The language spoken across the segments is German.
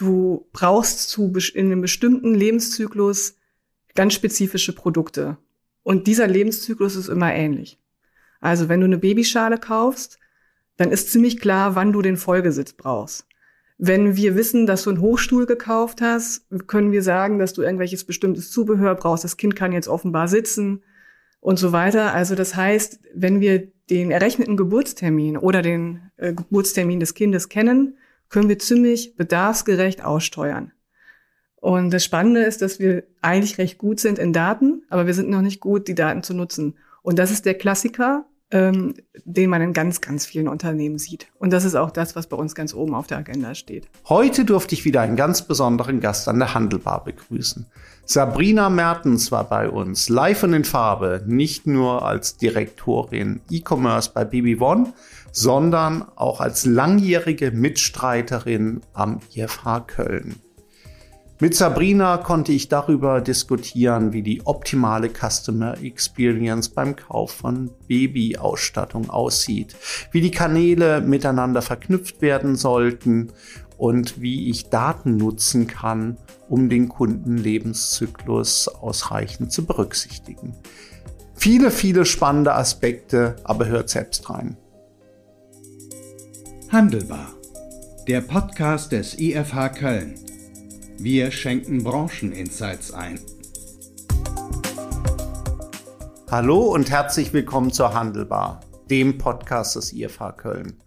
du brauchst zu, in einem bestimmten Lebenszyklus ganz spezifische Produkte. Und dieser Lebenszyklus ist immer ähnlich. Also wenn du eine Babyschale kaufst, dann ist ziemlich klar, wann du den Folgesitz brauchst. Wenn wir wissen, dass du einen Hochstuhl gekauft hast, können wir sagen, dass du irgendwelches bestimmtes Zubehör brauchst. Das Kind kann jetzt offenbar sitzen und so weiter. Also das heißt, wenn wir den errechneten Geburtstermin oder den äh, Geburtstermin des Kindes kennen, können wir ziemlich bedarfsgerecht aussteuern. Und das Spannende ist, dass wir eigentlich recht gut sind in Daten, aber wir sind noch nicht gut, die Daten zu nutzen. Und das ist der Klassiker, ähm, den man in ganz, ganz vielen Unternehmen sieht. Und das ist auch das, was bei uns ganz oben auf der Agenda steht. Heute durfte ich wieder einen ganz besonderen Gast an der Handelbar begrüßen. Sabrina Mertens war bei uns, live und in Farbe, nicht nur als Direktorin E-Commerce bei BB One, sondern auch als langjährige Mitstreiterin am IFH Köln. Mit Sabrina konnte ich darüber diskutieren, wie die optimale Customer Experience beim Kauf von Babyausstattung aussieht, wie die Kanäle miteinander verknüpft werden sollten und wie ich Daten nutzen kann, um den Kundenlebenszyklus ausreichend zu berücksichtigen. Viele, viele spannende Aspekte, aber hört selbst rein. Handelbar. Der Podcast des IFH Köln. Wir schenken Brancheninsights ein. Hallo und herzlich willkommen zur Handelbar, dem Podcast des IFH Köln.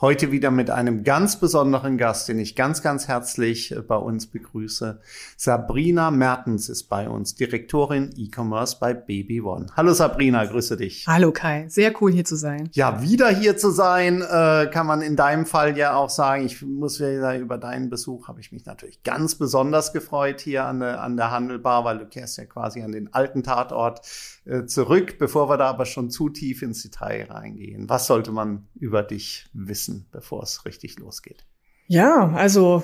Heute wieder mit einem ganz besonderen Gast, den ich ganz, ganz herzlich äh, bei uns begrüße. Sabrina Mertens ist bei uns, Direktorin E-Commerce bei Baby One. Hallo Sabrina, grüße dich. Hallo Kai, sehr cool hier zu sein. Ja, wieder hier zu sein, äh, kann man in deinem Fall ja auch sagen. Ich muss ja sagen, über deinen Besuch habe ich mich natürlich ganz besonders gefreut hier an der, an der Handelbar, weil du kehrst ja quasi an den alten Tatort äh, zurück. Bevor wir da aber schon zu tief ins Detail reingehen, was sollte man über dich wissen? Wissen, bevor es richtig losgeht? Ja, also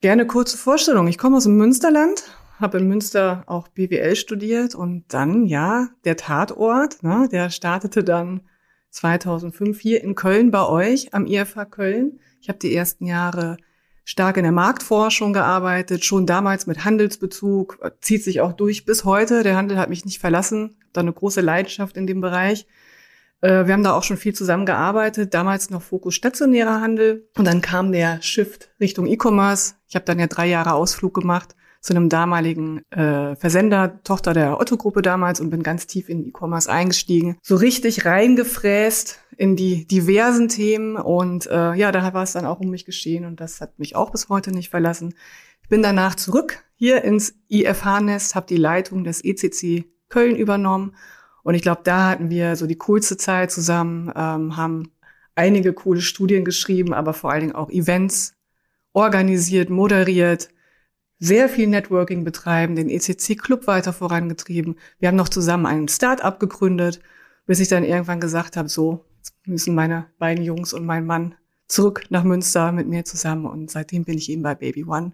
gerne kurze Vorstellung. Ich komme aus dem Münsterland, habe in Münster auch BWL studiert und dann, ja, der Tatort, ne, der startete dann 2005 hier in Köln bei euch am IFH Köln. Ich habe die ersten Jahre stark in der Marktforschung gearbeitet, schon damals mit Handelsbezug, zieht sich auch durch bis heute. Der Handel hat mich nicht verlassen, da eine große Leidenschaft in dem Bereich. Äh, wir haben da auch schon viel zusammengearbeitet, damals noch Fokus stationärer Handel und dann kam der Shift Richtung E-Commerce. Ich habe dann ja drei Jahre Ausflug gemacht zu einem damaligen äh, Versender, Tochter der Otto-Gruppe damals und bin ganz tief in E-Commerce eingestiegen. So richtig reingefräst in die diversen Themen und äh, ja, da war es dann auch um mich geschehen und das hat mich auch bis heute nicht verlassen. Ich bin danach zurück hier ins IFH-Nest, habe die Leitung des ECC Köln übernommen und ich glaube, da hatten wir so die coolste Zeit zusammen, ähm, haben einige coole Studien geschrieben, aber vor allen Dingen auch Events organisiert, moderiert, sehr viel Networking betreiben, den ECC Club weiter vorangetrieben. Wir haben noch zusammen ein Start-up gegründet, bis ich dann irgendwann gesagt habe, so, jetzt müssen meine beiden Jungs und mein Mann zurück nach Münster mit mir zusammen und seitdem bin ich eben bei Baby One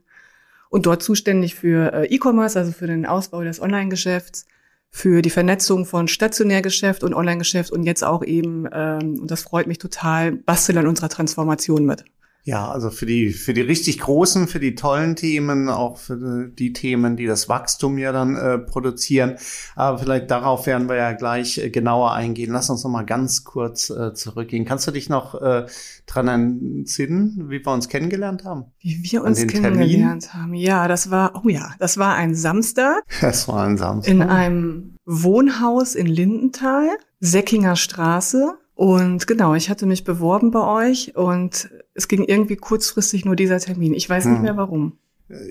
und dort zuständig für äh, E-Commerce, also für den Ausbau des Online-Geschäfts, für die Vernetzung von Stationärgeschäft und Onlinegeschäft und jetzt auch eben, ähm, und das freut mich total, basteln an unserer Transformation mit. Ja, also für die, für die richtig großen, für die tollen Themen, auch für die Themen, die das Wachstum ja dann äh, produzieren. Aber vielleicht darauf werden wir ja gleich äh, genauer eingehen. Lass uns noch mal ganz kurz äh, zurückgehen. Kannst du dich noch äh, dran entsinnen, wie wir uns kennengelernt haben? Wie wir uns kennengelernt Termin? haben. Ja, das war, oh ja, das war ein Samstag. Das war ein Samstag. In einem Wohnhaus in Lindenthal, Säckinger Straße. Und genau, ich hatte mich beworben bei euch und es ging irgendwie kurzfristig nur dieser Termin. Ich weiß hm. nicht mehr warum.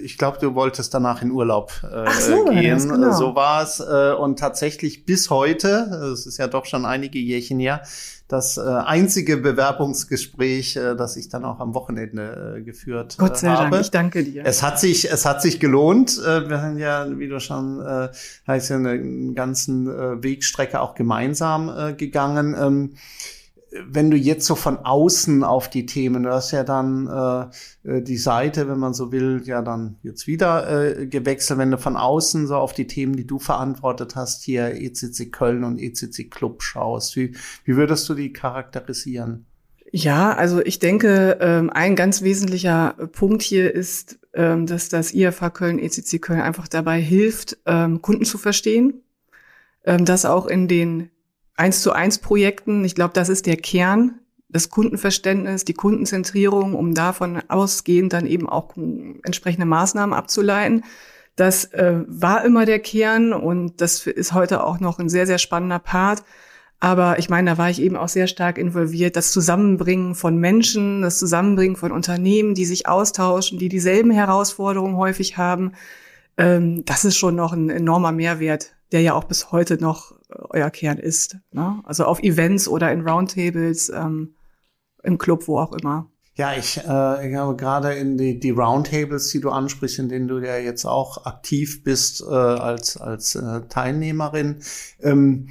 Ich glaube, du wolltest danach in Urlaub äh, so, gehen. Genau. So war es. Äh, und tatsächlich bis heute, es ist ja doch schon einige Jährchen her, das äh, einzige Bewerbungsgespräch, äh, das ich dann auch am Wochenende äh, geführt Gott sei habe. Dank, ich danke dir. Es hat sich, es hat sich gelohnt. Äh, wir sind ja, wie du schon äh, heißt ja eine ganzen äh, Wegstrecke auch gemeinsam äh, gegangen. Ähm, wenn du jetzt so von außen auf die Themen, du hast ja dann äh, äh, die Seite, wenn man so will, ja dann jetzt wieder äh, gewechselt, wenn du von außen so auf die Themen, die du verantwortet hast, hier ECC Köln und ECC Club schaust, wie, wie würdest du die charakterisieren? Ja, also ich denke, ähm, ein ganz wesentlicher Punkt hier ist, ähm, dass das IFH Köln, ECC Köln einfach dabei hilft, ähm, Kunden zu verstehen. Das auch in den 1 zu 1 Projekten, ich glaube, das ist der Kern, das Kundenverständnis, die Kundenzentrierung, um davon ausgehend dann eben auch entsprechende Maßnahmen abzuleiten. Das äh, war immer der Kern und das ist heute auch noch ein sehr, sehr spannender Part. Aber ich meine, da war ich eben auch sehr stark involviert. Das Zusammenbringen von Menschen, das Zusammenbringen von Unternehmen, die sich austauschen, die dieselben Herausforderungen häufig haben. Ähm, das ist schon noch ein enormer Mehrwert, der ja auch bis heute noch äh, euer Kern ist. Ne? Also auf Events oder in Roundtables, ähm, im Club, wo auch immer. Ja, ich, äh, ich habe gerade in die, die Roundtables, die du ansprichst, in denen du ja jetzt auch aktiv bist äh, als, als äh, Teilnehmerin. Ähm,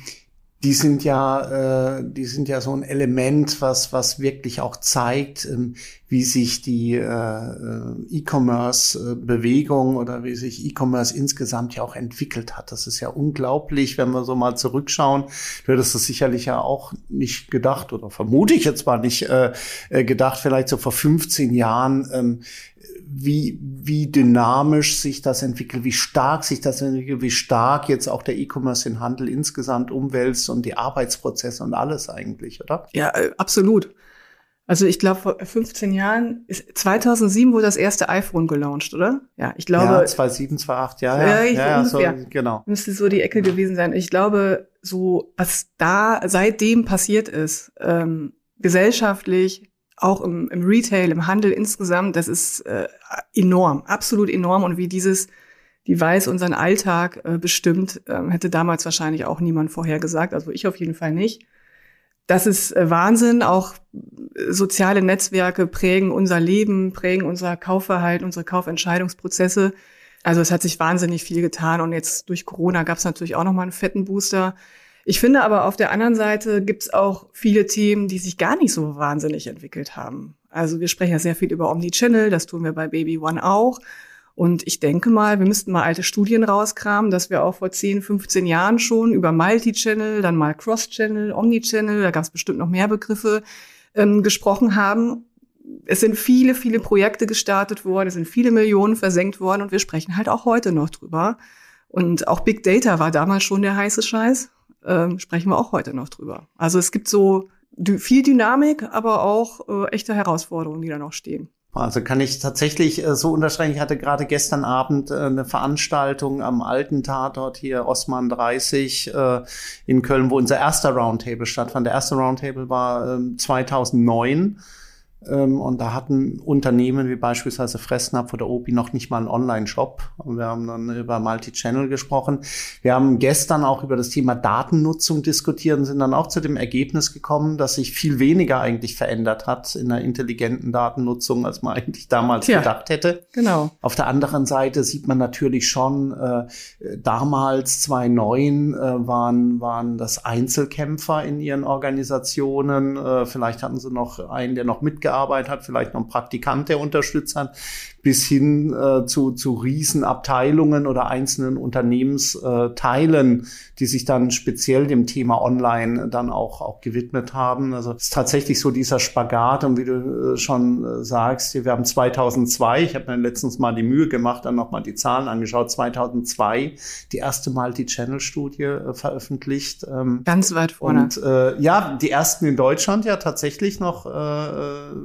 die sind ja, äh, die sind ja so ein Element, was was wirklich auch zeigt, ähm, wie sich die äh, äh, E-Commerce-Bewegung oder wie sich E-Commerce insgesamt ja auch entwickelt hat. Das ist ja unglaublich, wenn wir so mal zurückschauen. Du hättest das sicherlich ja auch nicht gedacht oder vermute ich jetzt mal nicht äh, äh gedacht, vielleicht so vor 15 Jahren. Ähm, wie, wie dynamisch sich das entwickelt, wie stark sich das entwickelt, wie stark jetzt auch der E-Commerce den Handel insgesamt umwälzt und die Arbeitsprozesse und alles eigentlich, oder? Ja, äh, absolut. Also ich glaube, vor 15 Jahren, ist, 2007 wurde das erste iPhone gelauncht, oder? Ja, ich glaube. Ja, 2007, 2008, ja, ja. Ja, ja, so, genau. Müsste so die Ecke gewesen sein. Ich glaube, so, was da seitdem passiert ist, ähm, gesellschaftlich, auch im, im Retail, im Handel insgesamt, das ist äh, enorm, absolut enorm. Und wie dieses Device unseren Alltag äh, bestimmt, äh, hätte damals wahrscheinlich auch niemand vorhergesagt. Also ich auf jeden Fall nicht. Das ist äh, Wahnsinn. Auch äh, soziale Netzwerke prägen unser Leben, prägen unser Kaufverhalten, unsere Kaufentscheidungsprozesse. Also es hat sich wahnsinnig viel getan. Und jetzt durch Corona gab es natürlich auch noch mal einen fetten Booster. Ich finde aber auf der anderen Seite gibt es auch viele Themen, die sich gar nicht so wahnsinnig entwickelt haben. Also wir sprechen ja sehr viel über Omnichannel, das tun wir bei Baby One auch. Und ich denke mal, wir müssten mal alte Studien rauskramen, dass wir auch vor 10, 15 Jahren schon über Multichannel, dann mal Cross-Channel, Omnichannel, da gab es bestimmt noch mehr Begriffe, ähm, gesprochen haben. Es sind viele, viele Projekte gestartet worden, es sind viele Millionen versenkt worden und wir sprechen halt auch heute noch drüber. Und auch Big Data war damals schon der heiße Scheiß ähm, sprechen wir auch heute noch drüber. Also es gibt so viel Dynamik, aber auch äh, echte Herausforderungen, die da noch stehen. Also kann ich tatsächlich äh, so unterstreichen. Ich hatte gerade gestern Abend äh, eine Veranstaltung am alten Tatort hier, Osman 30 äh, in Köln, wo unser erster Roundtable stattfand. Der erste Roundtable war 2009 ähm, und da hatten Unternehmen wie beispielsweise Fressnapf oder Obi noch nicht mal einen Online-Shop. Wir haben dann über Multi-Channel gesprochen. Wir haben gestern auch über das Thema Datennutzung diskutiert und sind dann auch zu dem Ergebnis gekommen, dass sich viel weniger eigentlich verändert hat in der intelligenten Datennutzung, als man eigentlich damals Tja, gedacht hätte. Genau. Auf der anderen Seite sieht man natürlich schon, äh, damals 2009 äh, waren, waren das Einzelkämpfer in ihren Organisationen. Äh, vielleicht hatten sie noch einen, der noch mitgearbeitet gearbeitet hat, vielleicht noch ein Praktikant, der unterstützt hat, bis hin äh, zu, zu Riesenabteilungen oder einzelnen Unternehmensteilen, die sich dann speziell dem Thema Online dann auch, auch gewidmet haben. Also es ist tatsächlich so dieser Spagat und wie du äh, schon äh, sagst, wir haben 2002, ich habe mir letztens mal die Mühe gemacht, dann nochmal die Zahlen angeschaut, 2002 die erste Multi-Channel-Studie äh, veröffentlicht. Ähm, Ganz weit vorne. Und äh, ja, die ersten in Deutschland ja tatsächlich noch äh, äh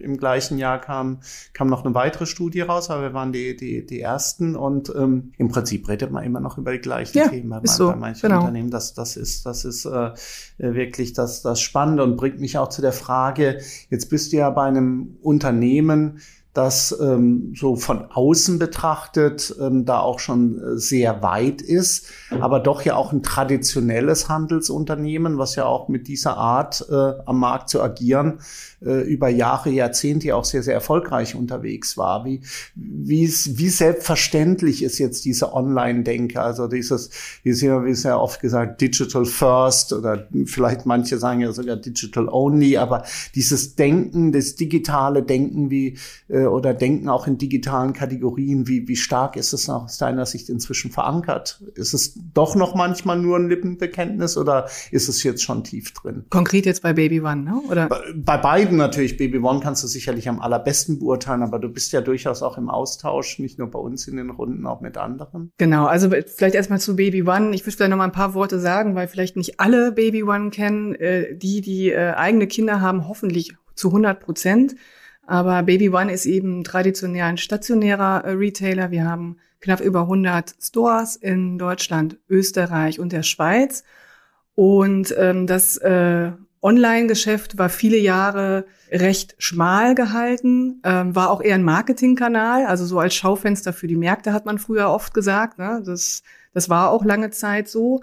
im gleichen Jahr kam, kam noch eine weitere Studie raus, aber wir waren die, die, die ersten und ähm, im Prinzip redet man immer noch über die gleichen ja, Themen bei, so, bei manchen genau. Unternehmen. Das, das ist, das ist äh, wirklich das, das Spannende und bringt mich auch zu der Frage, jetzt bist du ja bei einem Unternehmen, das ähm, so von außen betrachtet ähm, da auch schon äh, sehr weit ist, aber doch ja auch ein traditionelles Handelsunternehmen, was ja auch mit dieser Art äh, am Markt zu agieren äh, über Jahre, Jahrzehnte auch sehr, sehr erfolgreich unterwegs war. Wie, wie, wie selbstverständlich ist jetzt diese Online-Denke, also dieses, wie ist ja, wie ist oft gesagt, Digital First oder vielleicht manche sagen ja sogar Digital Only, aber dieses Denken, das digitale Denken, wie äh, oder denken auch in digitalen Kategorien. Wie, wie stark ist es aus deiner Sicht inzwischen verankert? Ist es doch noch manchmal nur ein Lippenbekenntnis oder ist es jetzt schon tief drin? Konkret jetzt bei Baby One, ne? oder? Bei, bei beiden natürlich. Baby One kannst du sicherlich am allerbesten beurteilen, aber du bist ja durchaus auch im Austausch, nicht nur bei uns in den Runden, auch mit anderen. Genau, also vielleicht erstmal zu Baby One. Ich würde vielleicht noch mal ein paar Worte sagen, weil vielleicht nicht alle Baby One kennen. Äh, die, die äh, eigene Kinder haben, hoffentlich zu 100 Prozent. Aber Baby One ist eben traditionell ein stationärer äh, Retailer. Wir haben knapp über 100 Stores in Deutschland, Österreich und der Schweiz. Und ähm, das äh, Online-Geschäft war viele Jahre recht schmal gehalten, ähm, war auch eher ein Marketingkanal, also so als Schaufenster für die Märkte hat man früher oft gesagt. Ne? Das, das war auch lange Zeit so.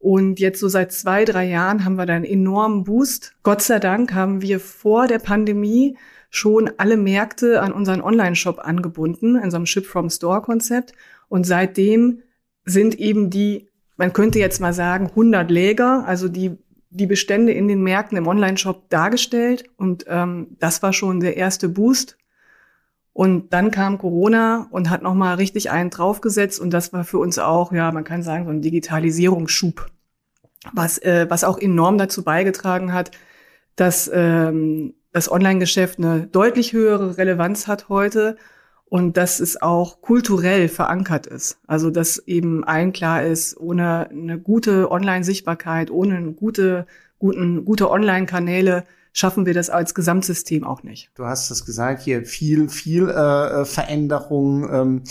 Und jetzt so seit zwei, drei Jahren haben wir da einen enormen Boost. Gott sei Dank haben wir vor der Pandemie schon alle Märkte an unseren Online-Shop angebunden, in so einem Ship-from-Store-Konzept. Und seitdem sind eben die, man könnte jetzt mal sagen, 100 Läger, also die, die Bestände in den Märkten im Online-Shop dargestellt. Und ähm, das war schon der erste Boost. Und dann kam Corona und hat nochmal richtig einen draufgesetzt. Und das war für uns auch, ja, man kann sagen, so ein Digitalisierungsschub, was, äh, was auch enorm dazu beigetragen hat, dass ähm, das Online-Geschäft eine deutlich höhere Relevanz hat heute und dass es auch kulturell verankert ist. Also dass eben allen klar ist, ohne eine gute Online-Sichtbarkeit, ohne gute, gute Online-Kanäle schaffen wir das als Gesamtsystem auch nicht. Du hast es gesagt, hier viel, viel äh, äh, Veränderung. Ähm,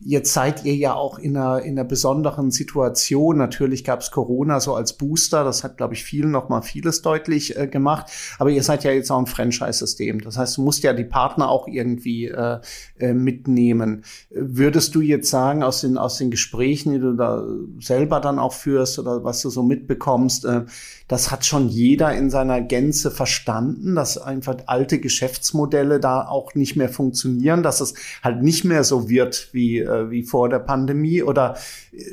jetzt seid ihr ja auch in einer, in einer besonderen Situation. Natürlich gab es Corona so als Booster. Das hat, glaube ich, vielen noch mal vieles deutlich äh, gemacht. Aber ihr seid ja jetzt auch ein Franchise-System. Das heißt, du musst ja die Partner auch irgendwie äh, äh, mitnehmen. Würdest du jetzt sagen, aus den, aus den Gesprächen, die du da selber dann auch führst oder was du so mitbekommst, äh, das hat schon jeder in seiner Gänze verstanden, dass einfach alte Geschäftsmodelle da auch nicht mehr funktionieren, dass es halt nicht mehr so wird wie, äh, wie vor der Pandemie oder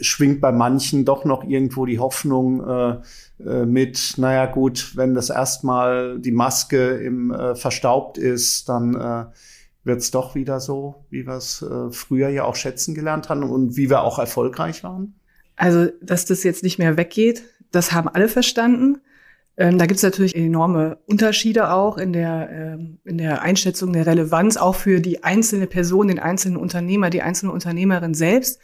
schwingt bei manchen doch noch irgendwo die Hoffnung äh, äh mit, naja gut, wenn das erstmal die Maske im äh, verstaubt ist, dann äh, wird es doch wieder so, wie wir es äh, früher ja auch schätzen gelernt haben und wie wir auch erfolgreich waren? Also, dass das jetzt nicht mehr weggeht, das haben alle verstanden. Ähm, da gibt es natürlich enorme Unterschiede auch in der, ähm, in der Einschätzung der Relevanz, auch für die einzelne Person, den einzelnen Unternehmer, die einzelne Unternehmerin selbst.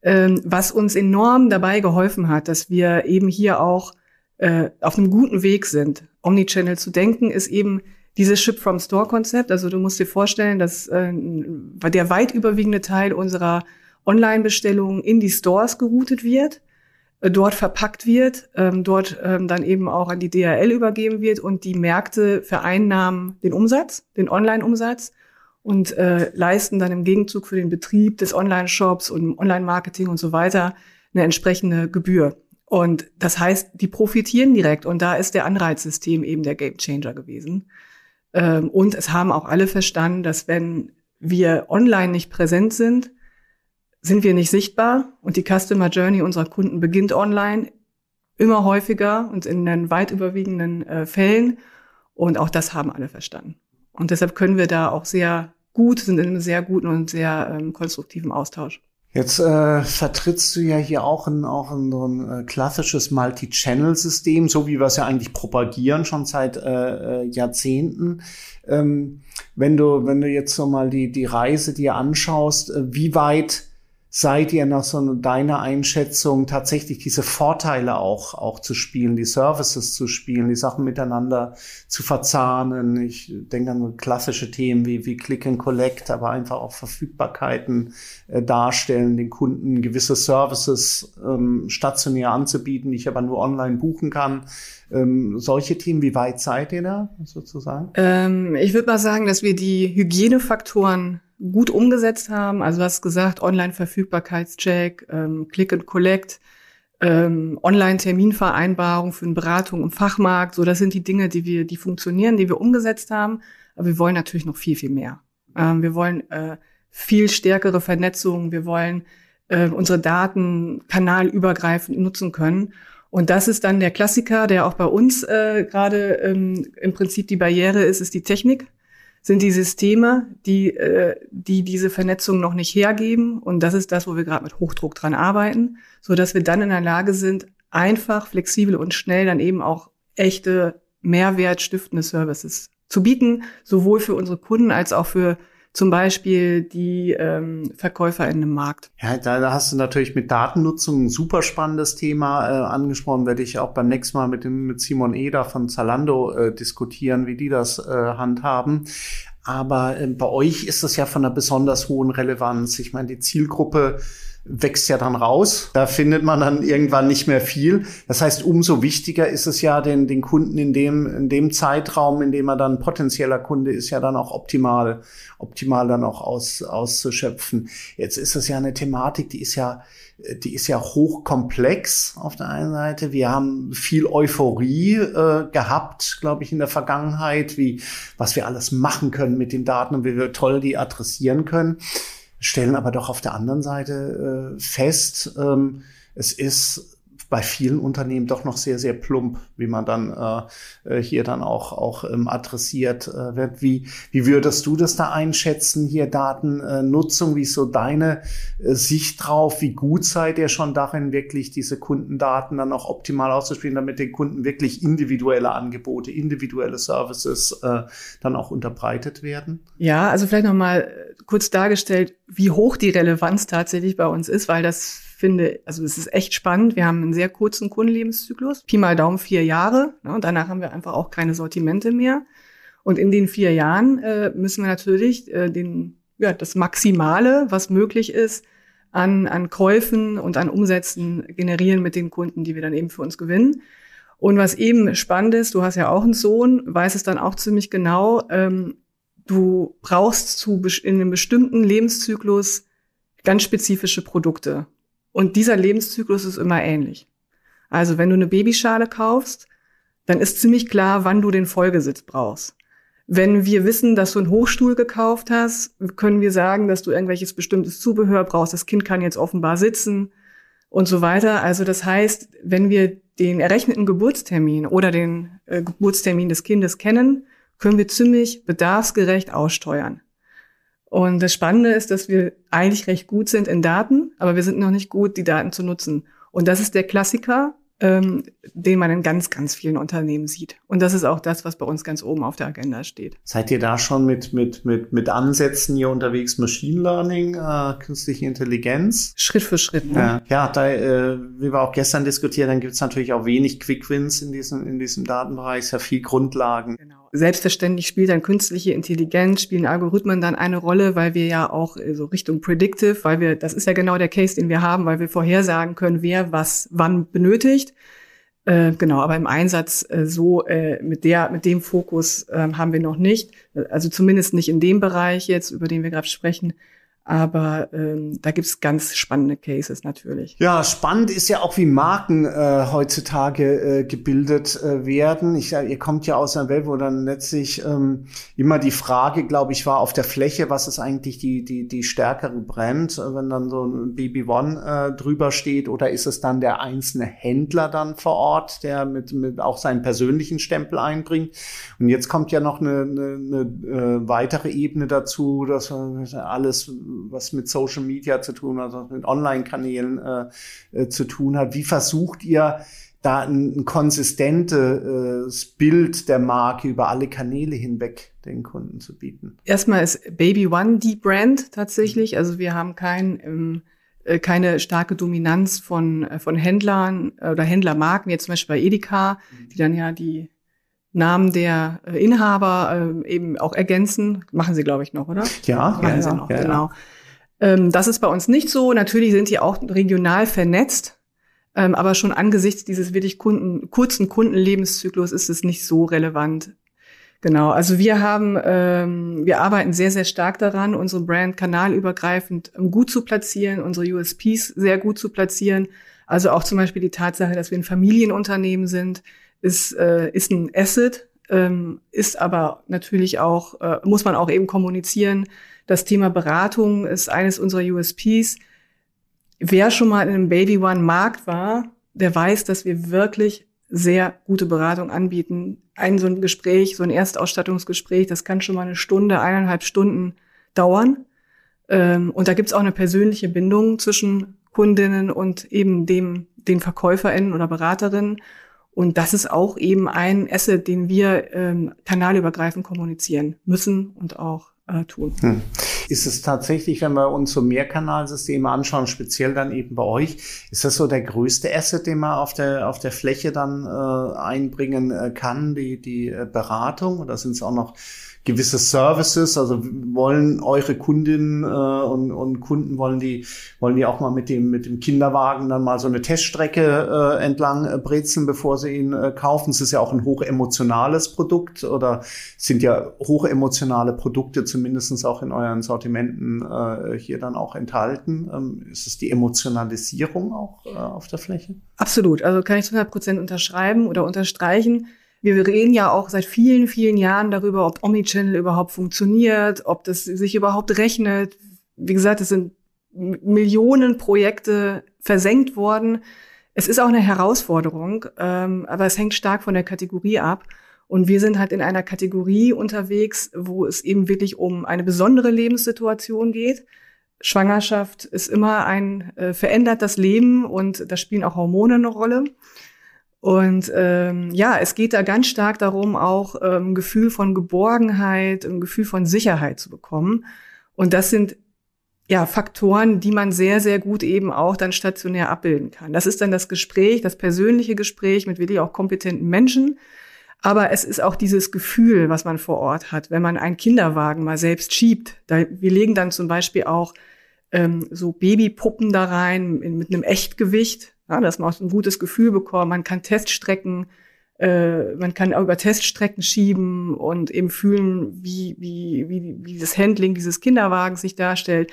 Ähm, was uns enorm dabei geholfen hat, dass wir eben hier auch äh, auf einem guten Weg sind. Omnichannel zu denken ist eben dieses Ship-from-Store-Konzept. Also du musst dir vorstellen, dass äh, der weit überwiegende Teil unserer Online-Bestellungen in die Stores geroutet wird dort verpackt wird, ähm, dort ähm, dann eben auch an die DHL übergeben wird und die Märkte vereinnahmen den Umsatz, den Online-Umsatz und äh, leisten dann im Gegenzug für den Betrieb des Online-Shops und Online-Marketing und so weiter eine entsprechende Gebühr. Und das heißt, die profitieren direkt und da ist der Anreizsystem eben der Gamechanger gewesen. Ähm, und es haben auch alle verstanden, dass wenn wir online nicht präsent sind, sind wir nicht sichtbar und die Customer Journey unserer Kunden beginnt online immer häufiger und in den weit überwiegenden äh, Fällen. Und auch das haben alle verstanden. Und deshalb können wir da auch sehr gut, sind in einem sehr guten und sehr ähm, konstruktiven Austausch. Jetzt äh, vertrittst du ja hier auch ein, auch ein, so ein äh, klassisches Multi-Channel-System, so wie wir es ja eigentlich propagieren, schon seit äh, äh, Jahrzehnten. Ähm, wenn du, wenn du jetzt so mal die, die Reise dir anschaust, äh, wie weit seid ihr nach so deiner Einschätzung tatsächlich diese Vorteile auch, auch zu spielen, die Services zu spielen, die Sachen miteinander zu verzahnen. Ich denke an klassische Themen wie, wie Click and Collect, aber einfach auch Verfügbarkeiten äh, darstellen, den Kunden gewisse Services ähm, stationär anzubieten, die ich aber nur online buchen kann. Ähm, solche Themen, wie weit seid ihr da sozusagen? Ähm, ich würde mal sagen, dass wir die Hygienefaktoren gut umgesetzt haben. Also du hast gesagt, Online-Verfügbarkeitscheck, ähm, Click and Collect, ähm, Online-Terminvereinbarung für eine Beratung im Fachmarkt. So, das sind die Dinge, die wir, die funktionieren, die wir umgesetzt haben. Aber wir wollen natürlich noch viel, viel mehr. Ähm, wir wollen äh, viel stärkere Vernetzung. Wir wollen äh, unsere Daten kanalübergreifend nutzen können. Und das ist dann der Klassiker, der auch bei uns äh, gerade ähm, im Prinzip die Barriere ist, ist die Technik. Sind die Systeme, die, äh, die diese Vernetzung noch nicht hergeben. Und das ist das, wo wir gerade mit Hochdruck dran arbeiten, so dass wir dann in der Lage sind, einfach, flexibel und schnell dann eben auch echte mehrwertstiftende Services zu bieten, sowohl für unsere Kunden als auch für zum Beispiel die ähm, Verkäufer in einem Markt. Ja, da, da hast du natürlich mit Datennutzung ein super spannendes Thema äh, angesprochen, werde ich auch beim nächsten Mal mit dem mit Simon Eder von Zalando äh, diskutieren, wie die das äh, handhaben. Aber äh, bei euch ist das ja von einer besonders hohen Relevanz. Ich meine, die Zielgruppe wächst ja dann raus. Da findet man dann irgendwann nicht mehr viel. Das heißt, umso wichtiger ist es ja, den, den Kunden in dem, in dem Zeitraum, in dem er dann potenzieller Kunde ist, ja dann auch optimal, optimal dann auch aus, auszuschöpfen. Jetzt ist es ja eine Thematik, die ist ja, die ist ja hochkomplex auf der einen Seite. Wir haben viel Euphorie äh, gehabt, glaube ich, in der Vergangenheit, wie was wir alles machen können mit den Daten und wie wir toll die adressieren können stellen aber doch auf der anderen Seite äh, fest, ähm, es ist bei vielen Unternehmen doch noch sehr, sehr plump, wie man dann äh, äh, hier dann auch, auch ähm, adressiert äh, wird. Wie, wie würdest du das da einschätzen, hier Datennutzung? wie ist so deine äh, Sicht drauf? Wie gut seid ihr schon darin, wirklich diese Kundendaten dann auch optimal auszuspielen, damit den Kunden wirklich individuelle Angebote, individuelle Services äh, dann auch unterbreitet werden? Ja, also vielleicht nochmal kurz dargestellt, wie hoch die Relevanz tatsächlich bei uns ist, weil das finde, also es ist echt spannend. Wir haben einen sehr kurzen Kundenlebenszyklus, Pi mal Daumen vier Jahre. Ne, und danach haben wir einfach auch keine Sortimente mehr. Und in den vier Jahren äh, müssen wir natürlich äh, den, ja, das Maximale, was möglich ist, an, an Käufen und an Umsätzen generieren mit den Kunden, die wir dann eben für uns gewinnen. Und was eben spannend ist, du hast ja auch einen Sohn, weiß es dann auch ziemlich genau, ähm, du brauchst zu, in einem bestimmten Lebenszyklus ganz spezifische Produkte. Und dieser Lebenszyklus ist immer ähnlich. Also wenn du eine Babyschale kaufst, dann ist ziemlich klar, wann du den Folgesitz brauchst. Wenn wir wissen, dass du einen Hochstuhl gekauft hast, können wir sagen, dass du irgendwelches bestimmtes Zubehör brauchst. Das Kind kann jetzt offenbar sitzen und so weiter. Also das heißt, wenn wir den errechneten Geburtstermin oder den äh, Geburtstermin des Kindes kennen, können wir ziemlich bedarfsgerecht aussteuern. Und das Spannende ist, dass wir eigentlich recht gut sind in Daten, aber wir sind noch nicht gut, die Daten zu nutzen. Und das ist der Klassiker, ähm, den man in ganz, ganz vielen Unternehmen sieht. Und das ist auch das, was bei uns ganz oben auf der Agenda steht. Seid ihr da schon mit, mit, mit, mit Ansätzen hier unterwegs? Machine Learning, äh, künstliche Intelligenz? Schritt für Schritt. Ne? Ja, ja da, äh, wie wir auch gestern diskutiert, dann gibt es natürlich auch wenig Quick Wins in diesem, in diesem Datenbereich, sehr viel Grundlagen. Genau. Selbstverständlich spielt dann künstliche Intelligenz, spielen Algorithmen dann eine Rolle, weil wir ja auch äh, so Richtung Predictive, weil wir, das ist ja genau der Case, den wir haben, weil wir vorhersagen können, wer was wann benötigt. Äh, genau, aber im Einsatz äh, so äh, mit der mit dem Fokus äh, haben wir noch nicht, also zumindest nicht in dem Bereich jetzt, über den wir gerade sprechen. Aber ähm, da gibt's ganz spannende Cases natürlich. Ja, spannend ist ja auch, wie Marken äh, heutzutage äh, gebildet äh, werden. Ich, ja, ihr kommt ja aus einer Welt, wo dann letztlich ähm, immer die Frage, glaube ich, war auf der Fläche, was ist eigentlich die, die, die stärkere Brand, äh, wenn dann so ein BB One äh, drüber steht, oder ist es dann der einzelne Händler dann vor Ort, der mit, mit auch seinen persönlichen Stempel einbringt? Und jetzt kommt ja noch eine, eine, eine äh, weitere Ebene dazu, dass äh, alles was mit Social Media zu tun hat, was mit Online-Kanälen äh, äh, zu tun hat. Wie versucht ihr da ein, ein konsistentes Bild der Marke über alle Kanäle hinweg den Kunden zu bieten? Erstmal ist Baby One die Brand tatsächlich. Also wir haben kein ähm, äh, keine starke Dominanz von, äh, von Händlern äh, oder Händlermarken, jetzt zum Beispiel bei Edeka, die dann ja die Namen der Inhaber äh, eben auch ergänzen. Machen sie, glaube ich, noch, oder? Ja, Machen ja, sie noch, ja, genau. Ähm, das ist bei uns nicht so. Natürlich sind die auch regional vernetzt. Ähm, aber schon angesichts dieses wirklich Kunden, kurzen Kundenlebenszyklus ist es nicht so relevant. Genau, also wir haben, ähm, wir arbeiten sehr, sehr stark daran, unsere Brand kanalübergreifend ähm, gut zu platzieren, unsere USPs sehr gut zu platzieren. Also auch zum Beispiel die Tatsache, dass wir ein Familienunternehmen sind, ist, äh, ist ein Asset, ähm, ist aber natürlich auch, äh, muss man auch eben kommunizieren. Das Thema Beratung ist eines unserer USPs. Wer schon mal in einem Baby One Markt war, der weiß, dass wir wirklich sehr gute Beratung anbieten. Ein so ein Gespräch, so ein Erstausstattungsgespräch, das kann schon mal eine Stunde, eineinhalb Stunden dauern. Ähm, und da gibt's auch eine persönliche Bindung zwischen Kundinnen und eben dem, den VerkäuferInnen oder Beraterinnen. Und das ist auch eben ein Asset, den wir ähm, kanalübergreifend kommunizieren müssen und auch äh, tun. Hm. Ist es tatsächlich, wenn wir uns so Mehrkanalsysteme anschauen, speziell dann eben bei euch, ist das so der größte Asset, den man auf der, auf der Fläche dann äh, einbringen äh, kann, die, die äh, Beratung? Oder sind es auch noch gewisse Services, also wollen eure Kundinnen äh, und, und Kunden wollen die wollen die auch mal mit dem mit dem Kinderwagen dann mal so eine Teststrecke äh, entlang äh, brezeln, bevor sie ihn äh, kaufen. Es ist ja auch ein hochemotionales Produkt oder sind ja hochemotionale Produkte zumindestens auch in euren Sortimenten äh, hier dann auch enthalten. Ähm, ist es die Emotionalisierung auch äh, auf der Fläche? Absolut. Also kann ich zu 100 Prozent unterschreiben oder unterstreichen. Wir reden ja auch seit vielen, vielen Jahren darüber, ob Omnichannel überhaupt funktioniert, ob das sich überhaupt rechnet. Wie gesagt, es sind Millionen Projekte versenkt worden. Es ist auch eine Herausforderung, ähm, aber es hängt stark von der Kategorie ab. Und wir sind halt in einer Kategorie unterwegs, wo es eben wirklich um eine besondere Lebenssituation geht. Schwangerschaft ist immer ein äh, verändertes Leben und da spielen auch Hormone eine Rolle. Und ähm, ja, es geht da ganz stark darum, auch ähm, ein Gefühl von Geborgenheit, ein Gefühl von Sicherheit zu bekommen. Und das sind ja Faktoren, die man sehr, sehr gut eben auch dann stationär abbilden kann. Das ist dann das Gespräch, das persönliche Gespräch mit wirklich auch kompetenten Menschen. Aber es ist auch dieses Gefühl, was man vor Ort hat, wenn man einen Kinderwagen mal selbst schiebt. Da, wir legen dann zum Beispiel auch ähm, so Babypuppen da rein mit einem Echtgewicht ja, dass man auch ein gutes Gefühl bekommt. Man kann Teststrecken, äh, man kann auch über Teststrecken schieben und eben fühlen, wie, wie, wie, wie das Handling dieses Kinderwagens sich darstellt.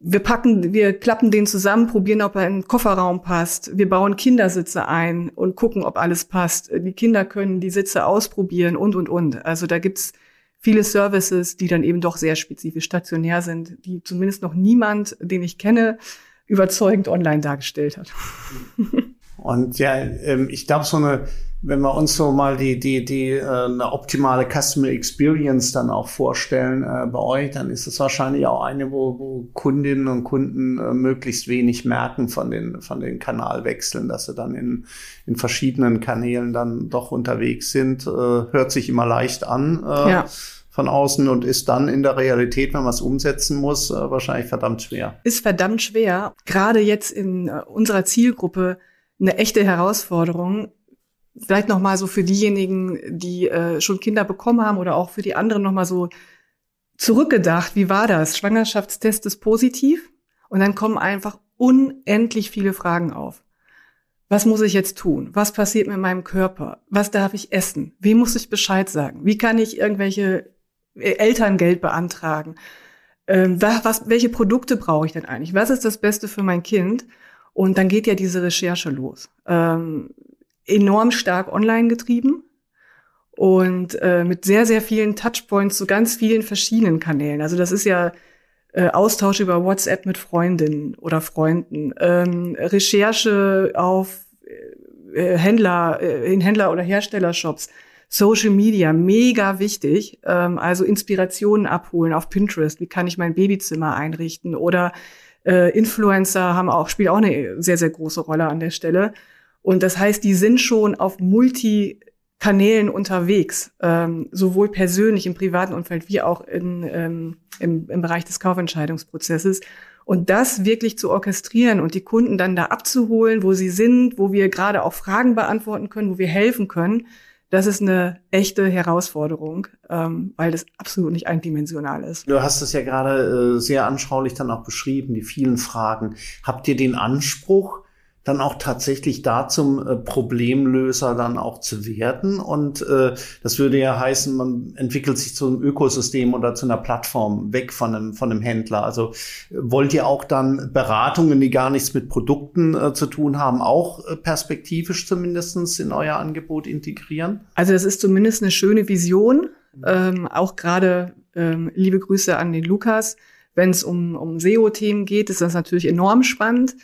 Wir packen, wir klappen den zusammen, probieren, ob er in den Kofferraum passt. Wir bauen Kindersitze ein und gucken, ob alles passt. Die Kinder können die Sitze ausprobieren und, und, und. Also da gibt's viele Services, die dann eben doch sehr spezifisch stationär sind, die zumindest noch niemand, den ich kenne, überzeugend online dargestellt hat. Und ja, ähm, ich glaube, so eine, wenn wir uns so mal die, die, die, äh, eine optimale Customer Experience dann auch vorstellen äh, bei euch, dann ist es wahrscheinlich auch eine, wo, wo Kundinnen und Kunden äh, möglichst wenig merken von den, von den Kanalwechseln, dass sie dann in, in verschiedenen Kanälen dann doch unterwegs sind. Äh, hört sich immer leicht an. Äh, ja von außen und ist dann in der Realität, wenn man es umsetzen muss, äh, wahrscheinlich verdammt schwer. Ist verdammt schwer. Gerade jetzt in äh, unserer Zielgruppe eine echte Herausforderung. Vielleicht noch mal so für diejenigen, die äh, schon Kinder bekommen haben oder auch für die anderen noch mal so zurückgedacht. Wie war das? Schwangerschaftstest ist positiv und dann kommen einfach unendlich viele Fragen auf. Was muss ich jetzt tun? Was passiert mit meinem Körper? Was darf ich essen? Wie muss ich Bescheid sagen? Wie kann ich irgendwelche Elterngeld beantragen. Ähm, was, welche Produkte brauche ich denn eigentlich? Was ist das Beste für mein Kind? Und dann geht ja diese Recherche los. Ähm, enorm stark online getrieben und äh, mit sehr, sehr vielen Touchpoints zu ganz vielen verschiedenen Kanälen. Also das ist ja äh, Austausch über WhatsApp mit Freundinnen oder Freunden, ähm, Recherche auf äh, Händler, äh, in Händler- oder Herstellershops, Social Media, mega wichtig. Ähm, also Inspirationen abholen auf Pinterest. Wie kann ich mein Babyzimmer einrichten? Oder äh, Influencer haben auch, spielen auch eine sehr, sehr große Rolle an der Stelle. Und das heißt, die sind schon auf Multikanälen unterwegs, ähm, sowohl persönlich im privaten Umfeld wie auch in, ähm, im, im Bereich des Kaufentscheidungsprozesses. Und das wirklich zu orchestrieren und die Kunden dann da abzuholen, wo sie sind, wo wir gerade auch Fragen beantworten können, wo wir helfen können, das ist eine echte Herausforderung, ähm, weil das absolut nicht eindimensional ist. Du hast es ja gerade äh, sehr anschaulich dann auch beschrieben, die vielen Fragen. Habt ihr den Anspruch, dann auch tatsächlich da zum äh, Problemlöser dann auch zu werden. Und äh, das würde ja heißen, man entwickelt sich zu einem Ökosystem oder zu einer Plattform weg von einem, von einem Händler. Also äh, wollt ihr auch dann Beratungen, die gar nichts mit Produkten äh, zu tun haben, auch äh, perspektivisch zumindestens in euer Angebot integrieren? Also das ist zumindest eine schöne Vision. Ähm, auch gerade ähm, liebe Grüße an den Lukas. Wenn es um, um SEO-Themen geht, ist das natürlich enorm spannend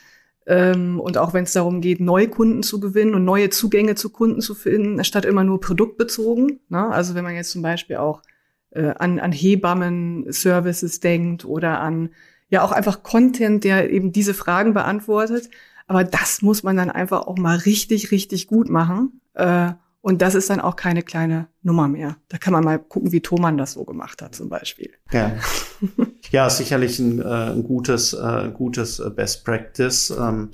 Ähm, und auch wenn es darum geht, neue Kunden zu gewinnen und neue Zugänge zu Kunden zu finden, statt immer nur produktbezogen. Ne? Also wenn man jetzt zum Beispiel auch äh, an, an Hebammen-Services denkt oder an ja auch einfach Content, der eben diese Fragen beantwortet. Aber das muss man dann einfach auch mal richtig, richtig gut machen. Äh, und das ist dann auch keine kleine Nummer mehr. Da kann man mal gucken, wie Thomann das so gemacht hat zum Beispiel. Ja, ja sicherlich ein, äh, ein gutes, äh, gutes äh, Best Practice. Ähm,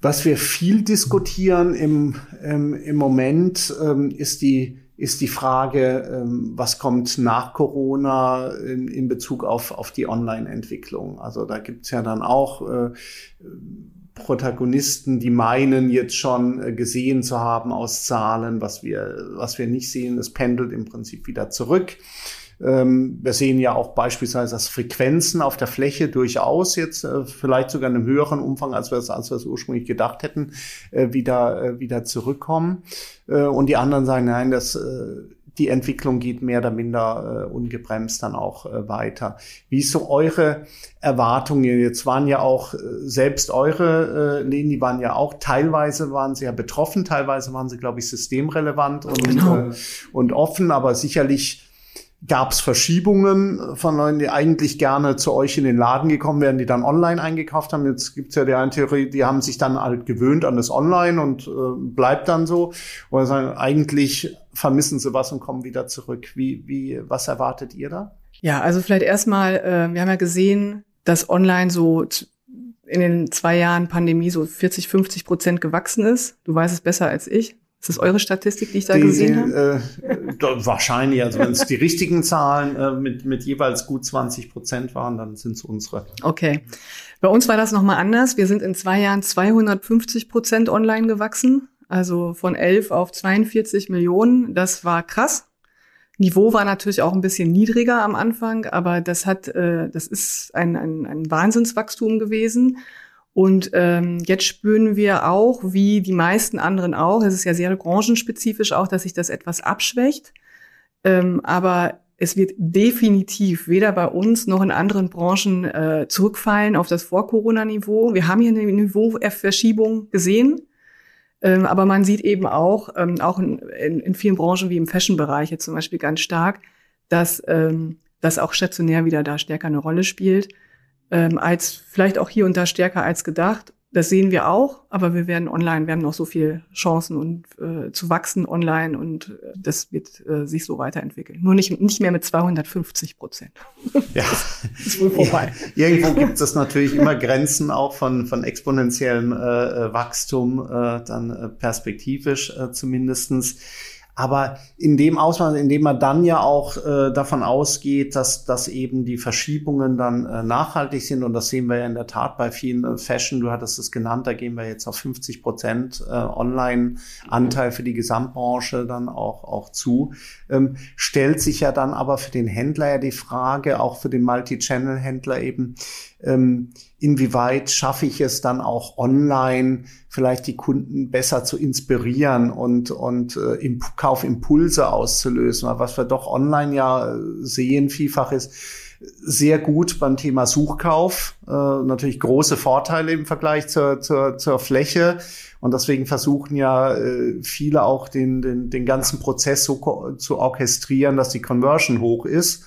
was wir viel diskutieren im, ähm, im Moment ähm, ist die ist die Frage, ähm, was kommt nach Corona in, in Bezug auf, auf die Online-Entwicklung. Also da gibt's ja dann auch äh, Protagonisten, die meinen jetzt schon äh, gesehen zu haben aus Zahlen, was wir, was wir nicht sehen. Es pendelt im Prinzip wieder zurück. Ähm, wir sehen ja auch beispielsweise, dass Frequenzen auf der Fläche durchaus jetzt äh, vielleicht sogar in einem höheren Umfang, als wir es, als wir es ursprünglich gedacht hätten, äh, wieder, wieder zurückkommen. Und die anderen sagen, nein, das die Entwicklung geht mehr oder minder äh, ungebremst dann auch äh, weiter. Wie ist so eure Erwartungen? Jetzt waren ja auch äh, selbst eure äh, Lehnen, die waren ja auch teilweise waren sie ja betroffen, teilweise waren sie, glaube ich, systemrelevant und, genau. äh, und offen, aber sicherlich gab es Verschiebungen von Leuten, die eigentlich gerne zu euch in den Laden gekommen wären, die dann online eingekauft haben. Jetzt gibt's ja die eine Theorie, die haben sich dann halt gewöhnt an das Online und äh, bleibt dann so. Oder sagen, eigentlich vermissen sie was und kommen wieder zurück. Wie, wie, was erwartet ihr da? Ja, also vielleicht erstmal, äh, wir haben ja gesehen, dass online so in den zwei Jahren Pandemie so 40, 50 Prozent gewachsen ist. Du weißt es besser als ich. Ist das eure Statistik, die ich da die, gesehen habe? Äh, wahrscheinlich. Also wenn es die richtigen Zahlen äh, mit, mit jeweils gut 20 Prozent waren, dann sind es unsere. Okay. Bei uns war das nochmal anders. Wir sind in zwei Jahren 250 Prozent online gewachsen. Also von 11 auf 42 Millionen. Das war krass. Niveau war natürlich auch ein bisschen niedriger am Anfang, aber das hat, äh, das ist ein, ein, ein Wahnsinnswachstum gewesen. Und ähm, jetzt spüren wir auch, wie die meisten anderen auch, es ist ja sehr branchenspezifisch auch, dass sich das etwas abschwächt. Ähm, aber es wird definitiv weder bei uns noch in anderen Branchen äh, zurückfallen auf das Vor-Corona-Niveau. Wir haben hier eine Niveauverschiebung gesehen. Ähm, aber man sieht eben auch, ähm, auch in, in, in vielen Branchen wie im Fashion-Bereich jetzt zum Beispiel ganz stark, dass ähm, das auch stationär wieder da stärker eine Rolle spielt ähm, als vielleicht auch hier und da stärker als gedacht. Das sehen wir auch, aber wir werden online, wir haben noch so viele Chancen und äh, zu wachsen online und äh, das wird äh, sich so weiterentwickeln. Nur nicht, nicht mehr mit 250 Prozent. Ja, das ist wohl vorbei. Ja, irgendwo gibt es natürlich immer Grenzen auch von, von exponentiellem äh Wachstum, äh, dann äh, perspektivisch äh, zumindestens. Aber in dem Ausmaß, in dem man dann ja auch äh, davon ausgeht, dass, dass eben die Verschiebungen dann äh, nachhaltig sind, und das sehen wir ja in der Tat bei vielen äh, Fashion, du hattest es genannt, da gehen wir jetzt auf 50 Prozent äh, Online-Anteil für die Gesamtbranche dann auch, auch zu, ähm, stellt sich ja dann aber für den Händler ja die Frage, auch für den Multi-Channel-Händler eben, inwieweit schaffe ich es dann auch online vielleicht die Kunden besser zu inspirieren und, und äh, Imp Kaufimpulse auszulösen. Weil was wir doch online ja sehen, vielfach ist sehr gut beim Thema Suchkauf. Äh, natürlich große Vorteile im Vergleich zur, zur, zur Fläche. Und deswegen versuchen ja äh, viele auch den, den, den ganzen Prozess so zu orchestrieren, dass die Conversion hoch ist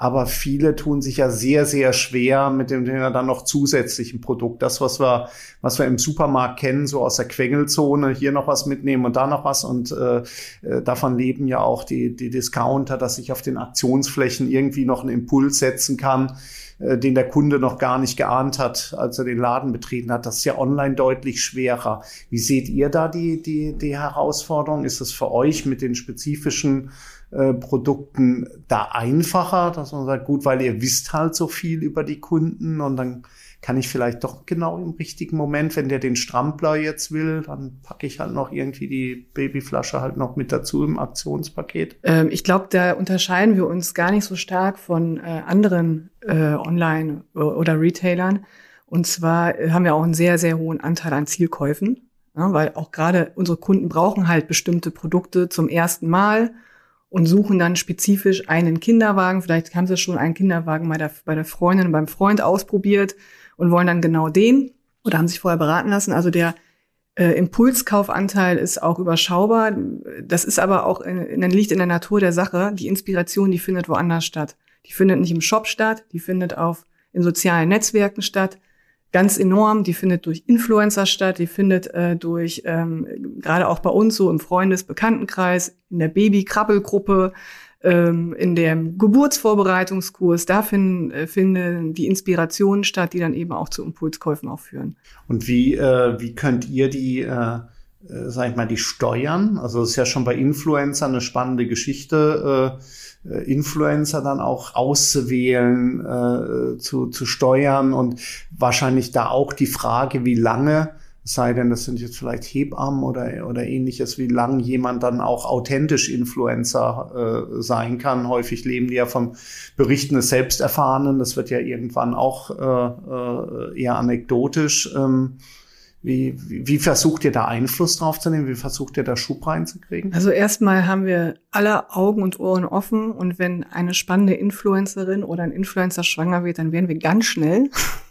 aber viele tun sich ja sehr, sehr schwer mit dem dann noch zusätzlichen Produkt. Das, was wir, was wir im Supermarkt kennen, so aus der Quengelzone, hier noch was mitnehmen und da noch was. Und äh, äh, davon leben ja auch die, die Discounter, dass ich auf den Aktionsflächen irgendwie noch einen Impuls setzen kann äh, den der Kunde noch gar nicht geahnt hat, als er den Laden betreten hat. Das ist ja online deutlich schwerer. Wie seht ihr da die, die, die Herausforderung? Ist es für euch mit den spezifischen äh, Produkten da einfacher, dass man sagt, gut, weil ihr wisst halt so viel über die Kunden und dann kann ich vielleicht doch genau im richtigen Moment, wenn der den Strampler jetzt will, dann packe ich halt noch irgendwie die Babyflasche halt noch mit dazu im Aktionspaket. Ähm, ich glaube, da unterscheiden wir uns gar nicht so stark von äh, anderen äh, Online- oder Retailern. Und zwar haben wir auch einen sehr, sehr hohen Anteil an Zielkäufen, ja, weil auch gerade unsere Kunden brauchen halt bestimmte Produkte zum ersten Mal und suchen dann spezifisch einen Kinderwagen. Vielleicht haben sie schon einen Kinderwagen bei der, bei der Freundin, beim Freund ausprobiert und wollen dann genau den. oder haben sich vorher beraten lassen. Also der äh, Impulskaufanteil ist auch überschaubar. Das ist aber auch, in, in, liegt in der Natur der Sache. Die Inspiration, die findet woanders statt. Die findet nicht im Shop statt, die findet auf, in sozialen Netzwerken statt. Ganz enorm, die findet durch Influencer statt, die findet äh, durch, ähm, gerade auch bei uns so im Freundes-Bekanntenkreis, in der Baby-Krabbelgruppe, ähm, in dem Geburtsvorbereitungskurs, da finden, äh, finden die Inspirationen statt, die dann eben auch zu Impulskäufen auch führen. Und wie, äh, wie könnt ihr die, äh, äh, sag ich mal, die steuern? Also es ist ja schon bei Influencern eine spannende Geschichte, äh, Influencer dann auch auszuwählen, äh, zu, zu steuern und wahrscheinlich da auch die Frage, wie lange sei denn, das sind jetzt vielleicht Hebammen oder, oder ähnliches, wie lang jemand dann auch authentisch Influencer äh, sein kann. Häufig leben die ja vom Berichten des Selbsterfahrenen. Das wird ja irgendwann auch äh, äh, eher anekdotisch. Ähm, wie, wie, versucht ihr da Einfluss drauf zu nehmen? Wie versucht ihr da Schub reinzukriegen? Also erstmal haben wir alle Augen und Ohren offen und wenn eine spannende Influencerin oder ein Influencer schwanger wird, dann werden wir ganz schnell,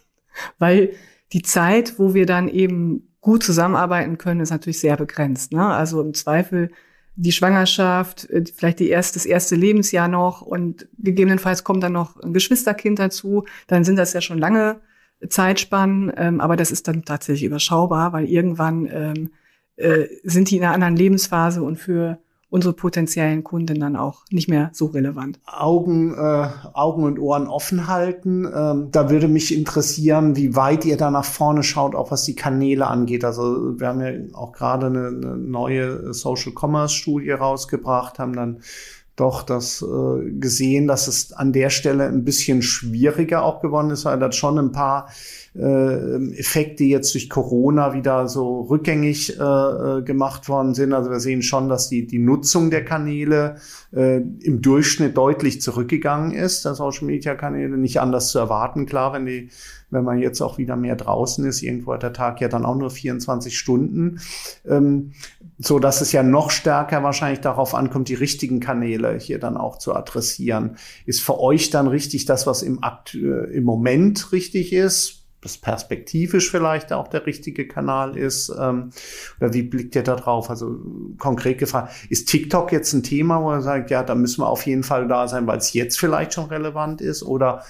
weil die Zeit, wo wir dann eben gut zusammenarbeiten können, ist natürlich sehr begrenzt. Ne? Also im Zweifel die Schwangerschaft, äh, vielleicht die erste, das erste Lebensjahr noch und gegebenenfalls kommt dann noch ein Geschwisterkind dazu, dann sind das ja schon lange Zeitspannen, ähm, aber das ist dann tatsächlich überschaubar, weil irgendwann ähm, äh, sind die in einer anderen Lebensphase und für unsere potenziellen Kunden dann auch nicht mehr so relevant. Augen, äh, Augen und Ohren offen halten. Ähm, da würde mich interessieren, wie weit ihr da nach vorne schaut, auch was die Kanäle angeht. Also wir haben ja auch gerade eine, eine neue Social Commerce Studie rausgebracht, haben dann doch das äh, gesehen, dass es an der Stelle ein bisschen schwieriger auch geworden ist, weil da schon ein paar äh, Effekte jetzt durch Corona wieder so rückgängig äh, äh, gemacht worden sind. Also wir sehen schon, dass die, die Nutzung der Kanäle äh, im Durchschnitt deutlich zurückgegangen ist, der Social Media Kanäle. Nicht anders zu erwarten, klar, wenn die wenn man jetzt auch wieder mehr draußen ist, irgendwo hat der Tag ja dann auch nur 24 Stunden, ähm, so dass es ja noch stärker wahrscheinlich darauf ankommt, die richtigen Kanäle hier dann auch zu adressieren. Ist für euch dann richtig das, was im, Akt, äh, im Moment richtig ist? Das perspektivisch vielleicht auch der richtige Kanal ist? Ähm, oder wie blickt ihr da drauf? Also konkret gefragt, ist TikTok jetzt ein Thema, wo er sagt, ja, da müssen wir auf jeden Fall da sein, weil es jetzt vielleicht schon relevant ist? Oder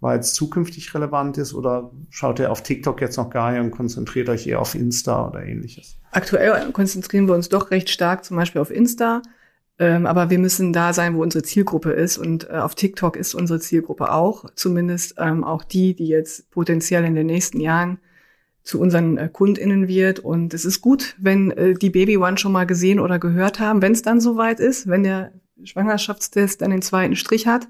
weil es zukünftig relevant ist? Oder schaut ihr auf TikTok jetzt noch gar nicht und konzentriert euch eher auf Insta oder ähnliches? Aktuell konzentrieren wir uns doch recht stark zum Beispiel auf Insta. Ähm, aber wir müssen da sein, wo unsere Zielgruppe ist. Und äh, auf TikTok ist unsere Zielgruppe auch, zumindest ähm, auch die, die jetzt potenziell in den nächsten Jahren zu unseren äh, KundInnen wird. Und es ist gut, wenn äh, die Baby One schon mal gesehen oder gehört haben, wenn es dann soweit ist, wenn der Schwangerschaftstest dann den zweiten Strich hat.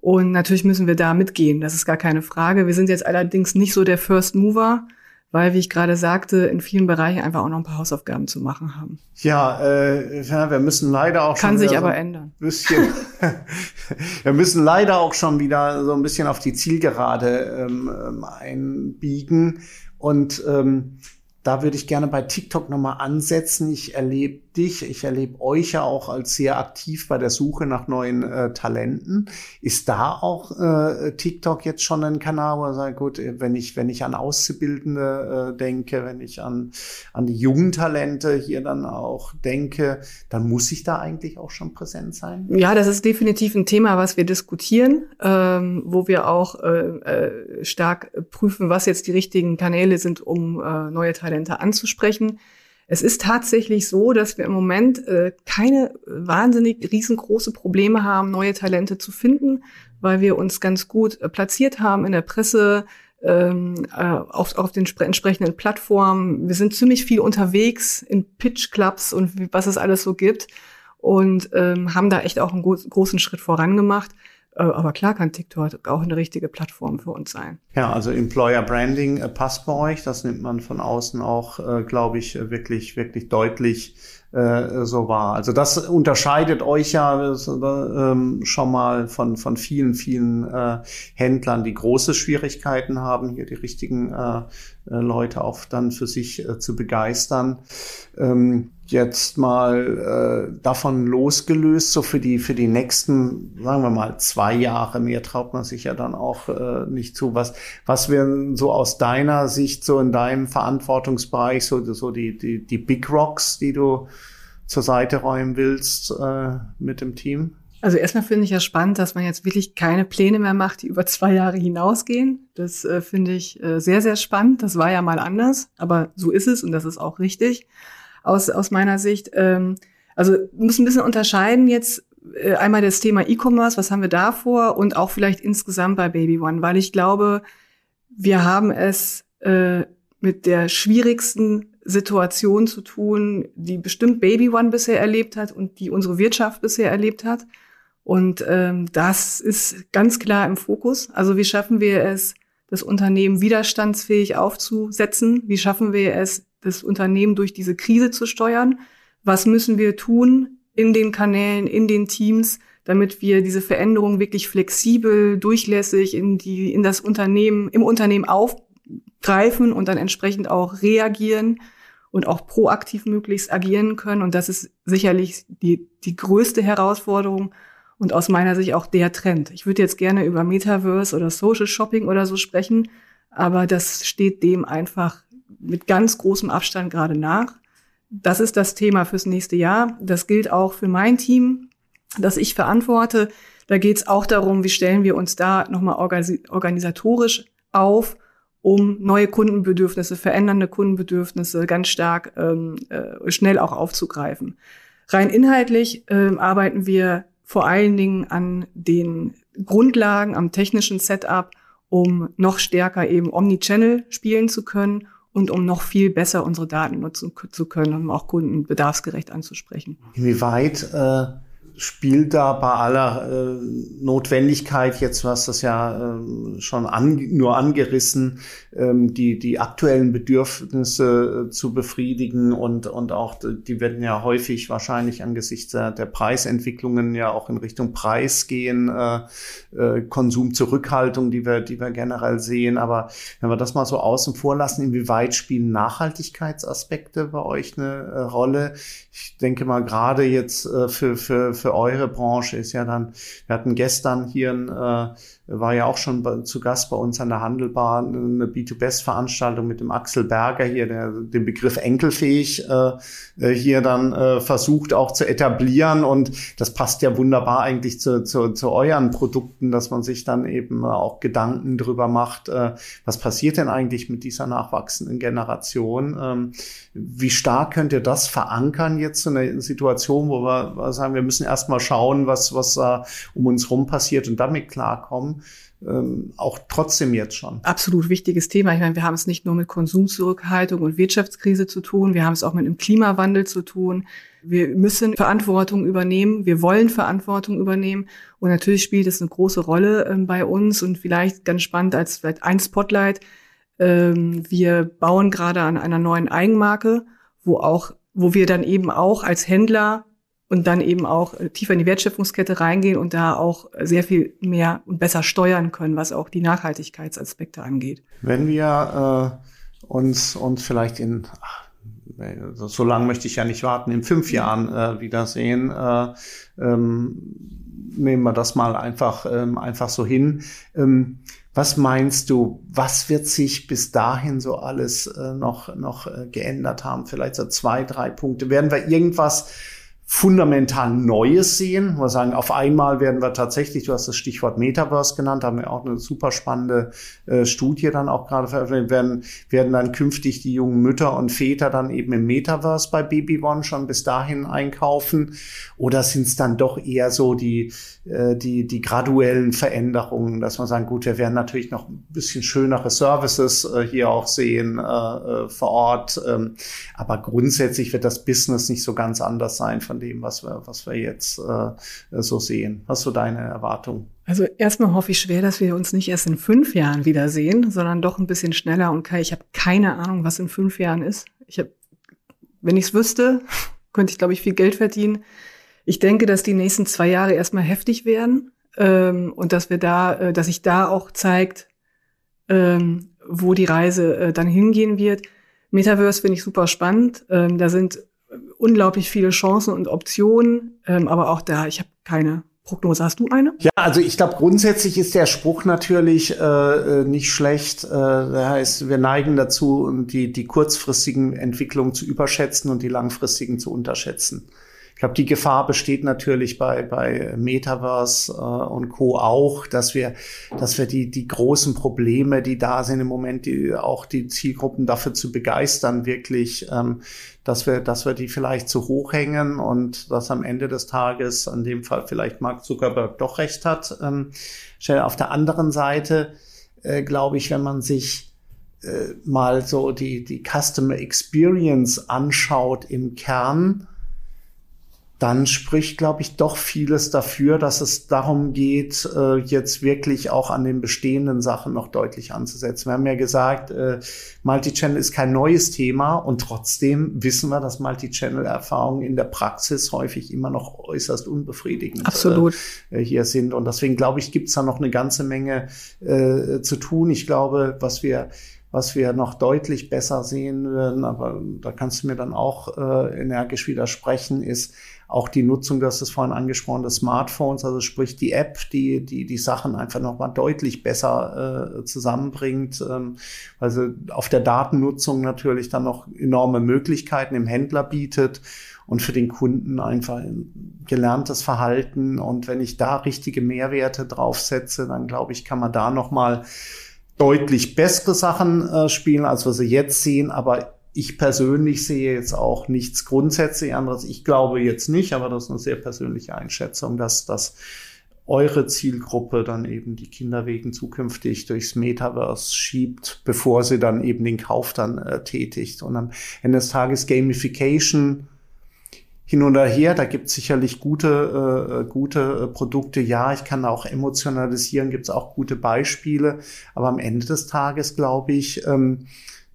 Und natürlich müssen wir da mitgehen, das ist gar keine Frage. Wir sind jetzt allerdings nicht so der First Mover, weil, wie ich gerade sagte, in vielen Bereichen einfach auch noch ein paar Hausaufgaben zu machen haben. Ja, äh, ja wir müssen leider auch Kann sich aber so ändern. Bisschen, wir müssen leider auch schon wieder so ein bisschen auf die Zielgerade ähm, ähm einbiegen. Und ähm, da würde ich gerne bei TikTok nochmal ansetzen. Ich erlebe dich, ich erlebe euch ja auch als sehr aktiv bei der Suche nach neuen äh, Talenten. Ist da auch äh, TikTok jetzt schon ein Kanal, wo er sagt, gut, wenn ich, wenn ich an Auszubildende äh, denke, wenn ich an, an die jungen Talente hier dann auch denke, dann muss ich da eigentlich auch schon präsent sein? Ja, das ist definitiv ein Thema, was wir diskutieren, ähm, wo wir auch äh, äh, stark prüfen, was jetzt die richtigen Kanäle sind, um äh, neue Talente anzusprechen. Es ist tatsächlich so, dass wir im Moment äh, keine wahnsinnig riesengroße Probleme haben, neue Talente zu finden, weil wir uns ganz gut äh, platziert haben in der Presse, ähm, äh, auf, auf den entsprechenden Plattformen. Wir sind ziemlich viel unterwegs in Pitch-Clubs und was es alles so gibt und ähm, haben da echt auch einen großen Schritt vorangemacht. Aber klar kann TikTok auch eine richtige Plattform für uns sein. Ja, also Employer Branding äh, passt bei euch. Das nimmt man von außen auch, äh, glaube ich, wirklich, wirklich deutlich äh, so war. Also das unterscheidet euch ja äh, schon mal von, von vielen, vielen äh, Händlern, die große Schwierigkeiten haben, hier die richtigen äh, äh Leute auch dann für sich äh, zu begeistern. Jetzt mal äh, davon losgelöst, so für die, für die nächsten, sagen wir mal, zwei Jahre, mehr traut man sich ja dann auch äh, nicht zu. Was, was wären so aus deiner Sicht, so in deinem Verantwortungsbereich, so, so die, die, die Big Rocks, die du zur Seite räumen willst äh, mit dem Team? Also erstmal finde ich ja spannend, dass man jetzt wirklich keine Pläne mehr macht, die über zwei Jahre hinausgehen. Das äh, finde ich äh, sehr, sehr spannend. Das war ja mal anders, aber so ist es und das ist auch richtig aus, aus meiner Sicht. Ähm, also muss ein bisschen unterscheiden jetzt äh, einmal das Thema E-Commerce, was haben wir da vor und auch vielleicht insgesamt bei Baby One, weil ich glaube, wir haben es äh, mit der schwierigsten Situation zu tun, die bestimmt Baby One bisher erlebt hat und die unsere Wirtschaft bisher erlebt hat. Und ähm, das ist ganz klar im Fokus. Also wie schaffen wir es, das Unternehmen widerstandsfähig aufzusetzen? Wie schaffen wir es, das Unternehmen durch diese Krise zu steuern? Was müssen wir tun in den Kanälen, in den Teams, damit wir diese Veränderung wirklich flexibel, durchlässig in die, in das Unternehmen, im Unternehmen aufgreifen und dann entsprechend auch reagieren und auch proaktiv möglichst agieren können. Und das ist sicherlich die, die größte Herausforderung und aus meiner Sicht auch der Trend. Ich würde jetzt gerne über Metaverse oder Social Shopping oder so sprechen, aber das steht dem einfach mit ganz großem Abstand gerade nach. Das ist das Thema fürs nächste Jahr. Das gilt auch für mein Team, das ich verantworte. Da geht es auch darum, wie stellen wir uns da nochmal organisatorisch auf, um neue Kundenbedürfnisse, verändernde Kundenbedürfnisse ganz stark ähm, äh, schnell auch aufzugreifen. Rein inhaltlich ähm, arbeiten wir vor allen Dingen an den Grundlagen, am technischen Setup, um noch stärker eben Omnichannel spielen zu können und um noch viel besser unsere Daten nutzen zu können, um auch Kunden bedarfsgerecht anzusprechen. Inwieweit äh, spielt da bei aller äh, Notwendigkeit, jetzt was das ja äh, schon an, nur angerissen, ähm, die, die aktuellen Bedürfnisse äh, zu befriedigen und, und auch, die werden ja häufig wahrscheinlich angesichts der, der Preisentwicklungen ja auch in Richtung Preis gehen, äh, äh, Konsumzurückhaltung, die wir, die wir generell sehen. Aber wenn wir das mal so außen vor lassen, inwieweit spielen Nachhaltigkeitsaspekte bei euch eine äh, Rolle? Ich denke mal gerade jetzt äh, für, für, für eure Branche ist ja dann, wir hatten gestern hier ein äh, war ja auch schon zu Gast bei uns an der Handelbar, eine B2Best-Veranstaltung mit dem Axel Berger hier, der den Begriff enkelfähig äh, äh, hier dann äh, versucht auch zu etablieren. Und das passt ja wunderbar eigentlich zu, zu, zu euren Produkten, dass man sich dann eben auch Gedanken drüber macht, äh, was passiert denn eigentlich mit dieser nachwachsenden Generation? Ähm, wie stark könnt ihr das verankern jetzt in einer Situation, wo wir sagen, wir müssen erstmal schauen, was, was äh, um uns rum passiert und damit klarkommen? Ähm, auch trotzdem jetzt schon. Absolut wichtiges Thema. Ich meine, wir haben es nicht nur mit Konsumzurückhaltung und Wirtschaftskrise zu tun, wir haben es auch mit einem Klimawandel zu tun. Wir müssen Verantwortung übernehmen, wir wollen Verantwortung übernehmen und natürlich spielt es eine große Rolle ähm, bei uns und vielleicht ganz spannend als vielleicht ein Spotlight. Ähm, wir bauen gerade an einer neuen Eigenmarke, wo auch, wo wir dann eben auch als Händler und dann eben auch äh, tiefer in die Wertschöpfungskette reingehen und da auch sehr viel mehr und besser steuern können, was auch die Nachhaltigkeitsaspekte angeht. Wenn wir äh, uns, uns vielleicht in, ach, so lange möchte ich ja nicht warten, in fünf Jahren äh, wiedersehen, äh, ähm, nehmen wir das mal einfach, ähm, einfach so hin. Ähm, was meinst du, was wird sich bis dahin so alles äh, noch, noch äh, geändert haben? Vielleicht so zwei, drei Punkte. Werden wir irgendwas fundamental Neues sehen. Wir sagen, auf einmal werden wir tatsächlich, du hast das Stichwort Metaverse genannt, haben wir auch eine super spannende äh, Studie dann auch gerade veröffentlicht, werden, werden dann künftig die jungen Mütter und Väter dann eben im Metaverse bei Baby One schon bis dahin einkaufen? Oder sind es dann doch eher so die, äh, die, die graduellen Veränderungen, dass man sagen, gut, wir werden natürlich noch ein bisschen schönere Services äh, hier auch sehen äh, äh vor Ort. Ähm, aber grundsätzlich wird das Business nicht so ganz anders sein von dem, was wir, was wir jetzt äh, so sehen. Was so deine Erwartung? Also erstmal hoffe ich schwer, dass wir uns nicht erst in fünf Jahren wiedersehen, sondern doch ein bisschen schneller. Und Kai, ich habe keine Ahnung, was in fünf Jahren ist. Ich habe, wenn ich es wüsste, könnte ich, glaube ich, viel Geld verdienen. Ich denke, dass die nächsten zwei Jahre erstmal heftig werden ähm, und dass wir da, äh, dass sich da auch zeigt, ähm, wo die Reise äh, dann hingehen wird. Metaverse finde ich super spannend. Ähm, da sind unglaublich viele Chancen und Optionen, ähm, aber auch da, ich habe keine Prognose. Hast du eine? Ja, also ich glaube, grundsätzlich ist der Spruch natürlich äh, äh nicht schlecht. Äh, das heißt, wir neigen dazu, die, die kurzfristigen Entwicklungen zu überschätzen und die langfristigen zu unterschätzen. Ich glaube, die Gefahr besteht natürlich bei, bei Metaverse äh, und Co. auch, dass wir, dass wir die, die großen Probleme, die da sind im Moment, die, auch die Zielgruppen dafür zu begeistern, wirklich, ähm, dass wir, dass wir die vielleicht zu hoch hängen und dass am Ende des Tages, in dem Fall vielleicht Mark Zuckerberg doch recht hat. Ähm, auf der anderen Seite, äh, glaube ich, wenn man sich äh, mal so die, die Customer Experience anschaut im Kern, dann spricht, glaube ich, doch vieles dafür, dass es darum geht, äh, jetzt wirklich auch an den bestehenden Sachen noch deutlich anzusetzen. Wir haben ja gesagt, äh, Multichannel ist kein neues Thema und trotzdem wissen wir, dass Multichannel-Erfahrungen in der Praxis häufig immer noch äußerst unbefriedigend Absolut. Äh, hier sind. Und deswegen, glaube ich, gibt es da noch eine ganze Menge äh, zu tun. Ich glaube, was wir was wir noch deutlich besser sehen würden, aber da kannst du mir dann auch äh, energisch widersprechen, ist, auch die Nutzung, du hast vorhin angesprochen, des Smartphones, also sprich die App, die die, die Sachen einfach nochmal deutlich besser äh, zusammenbringt. Ähm, also auf der Datennutzung natürlich dann noch enorme Möglichkeiten im Händler bietet und für den Kunden einfach gelerntes Verhalten. Und wenn ich da richtige Mehrwerte draufsetze, dann glaube ich, kann man da nochmal deutlich bessere Sachen äh, spielen, als wir sie jetzt sehen. Aber ich persönlich sehe jetzt auch nichts grundsätzlich anderes. Ich glaube jetzt nicht, aber das ist eine sehr persönliche Einschätzung, dass das eure Zielgruppe dann eben die Kinderwegen zukünftig durchs Metaverse schiebt, bevor sie dann eben den Kauf dann äh, tätigt. Und am Ende des Tages Gamification hin und her, da gibt es sicherlich gute, äh, gute äh, Produkte. Ja, ich kann auch emotionalisieren, gibt es auch gute Beispiele. Aber am Ende des Tages glaube ich, ähm, äh,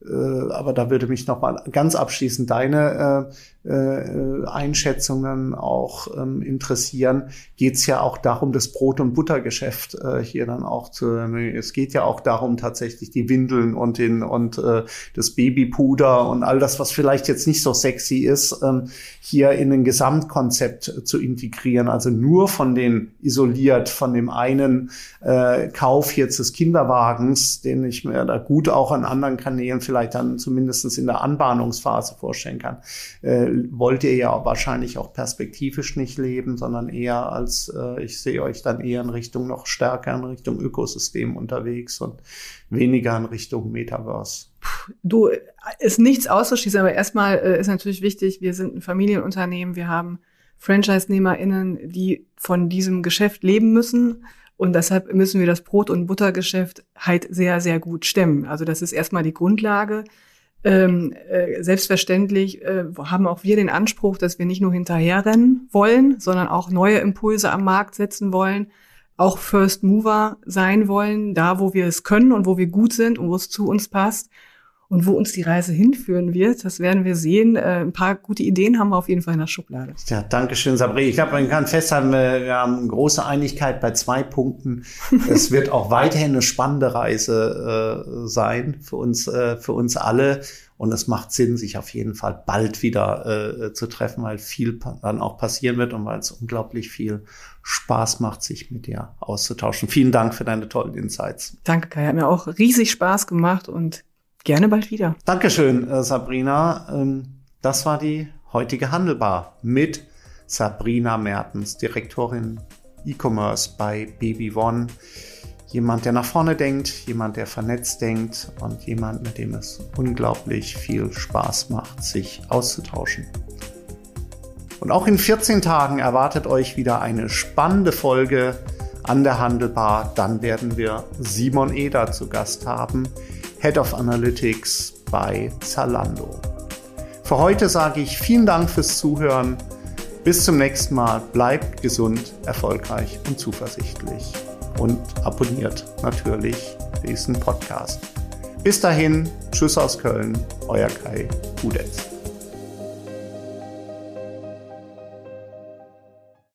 aber da würde mich noch mal ganz abschließend deine äh, äh, Einschätzungen auch ähm, interessieren, geht es ja auch darum, das Brot- und Buttergeschäft äh, hier dann auch zu. Es geht ja auch darum, tatsächlich die Windeln und den und äh, das Babypuder und all das, was vielleicht jetzt nicht so sexy ist, ähm, hier in ein Gesamtkonzept zu integrieren. Also nur von den isoliert, von dem einen äh, Kauf jetzt des Kinderwagens, den ich mir da gut auch an anderen Kanälen vielleicht dann zumindestens in der Anbahnungsphase vorstellen kann. Äh, wollt ihr ja wahrscheinlich auch perspektivisch nicht leben, sondern eher als, äh, ich sehe euch dann eher in Richtung noch stärker in Richtung Ökosystem unterwegs und weniger in Richtung Metaverse. Du, ist nichts auszuschließen, aber erstmal äh, ist natürlich wichtig, wir sind ein Familienunternehmen, wir haben Franchise-NehmerInnen, die von diesem Geschäft leben müssen. Und deshalb müssen wir das Brot- und Buttergeschäft halt sehr, sehr gut stemmen. Also das ist erstmal die Grundlage. Ähm, äh, selbstverständlich äh, haben auch wir den Anspruch, dass wir nicht nur hinterherrennen wollen, sondern auch neue Impulse am Markt setzen wollen, auch First Mover sein wollen, da wo wir es können und wo wir gut sind und wo es zu uns passt. Und wo uns die Reise hinführen wird, das werden wir sehen. Äh, ein paar gute Ideen haben wir auf jeden Fall in der Schublade. Ja, danke schön, Sabri. Ich glaube, man kann festhalten, wir haben große Einigkeit bei zwei Punkten. es wird auch weiterhin eine spannende Reise äh, sein für uns, äh, für uns alle. Und es macht Sinn, sich auf jeden Fall bald wieder äh, zu treffen, weil viel dann auch passieren wird und weil es unglaublich viel Spaß macht, sich mit dir auszutauschen. Vielen Dank für deine tollen Insights. Danke, Kai. Hat mir auch riesig Spaß gemacht und Gerne bald wieder. Dankeschön, äh, Sabrina. Ähm, das war die heutige Handelbar mit Sabrina Mertens, Direktorin E-Commerce bei Baby One. Jemand, der nach vorne denkt, jemand, der vernetzt denkt und jemand, mit dem es unglaublich viel Spaß macht, sich auszutauschen. Und auch in 14 Tagen erwartet euch wieder eine spannende Folge an der Handelbar. Dann werden wir Simon Eder zu Gast haben. Head of Analytics bei Zalando. Für heute sage ich vielen Dank fürs Zuhören. Bis zum nächsten Mal. Bleibt gesund, erfolgreich und zuversichtlich. Und abonniert natürlich diesen Podcast. Bis dahin, Tschüss aus Köln, euer Kai Gudetz.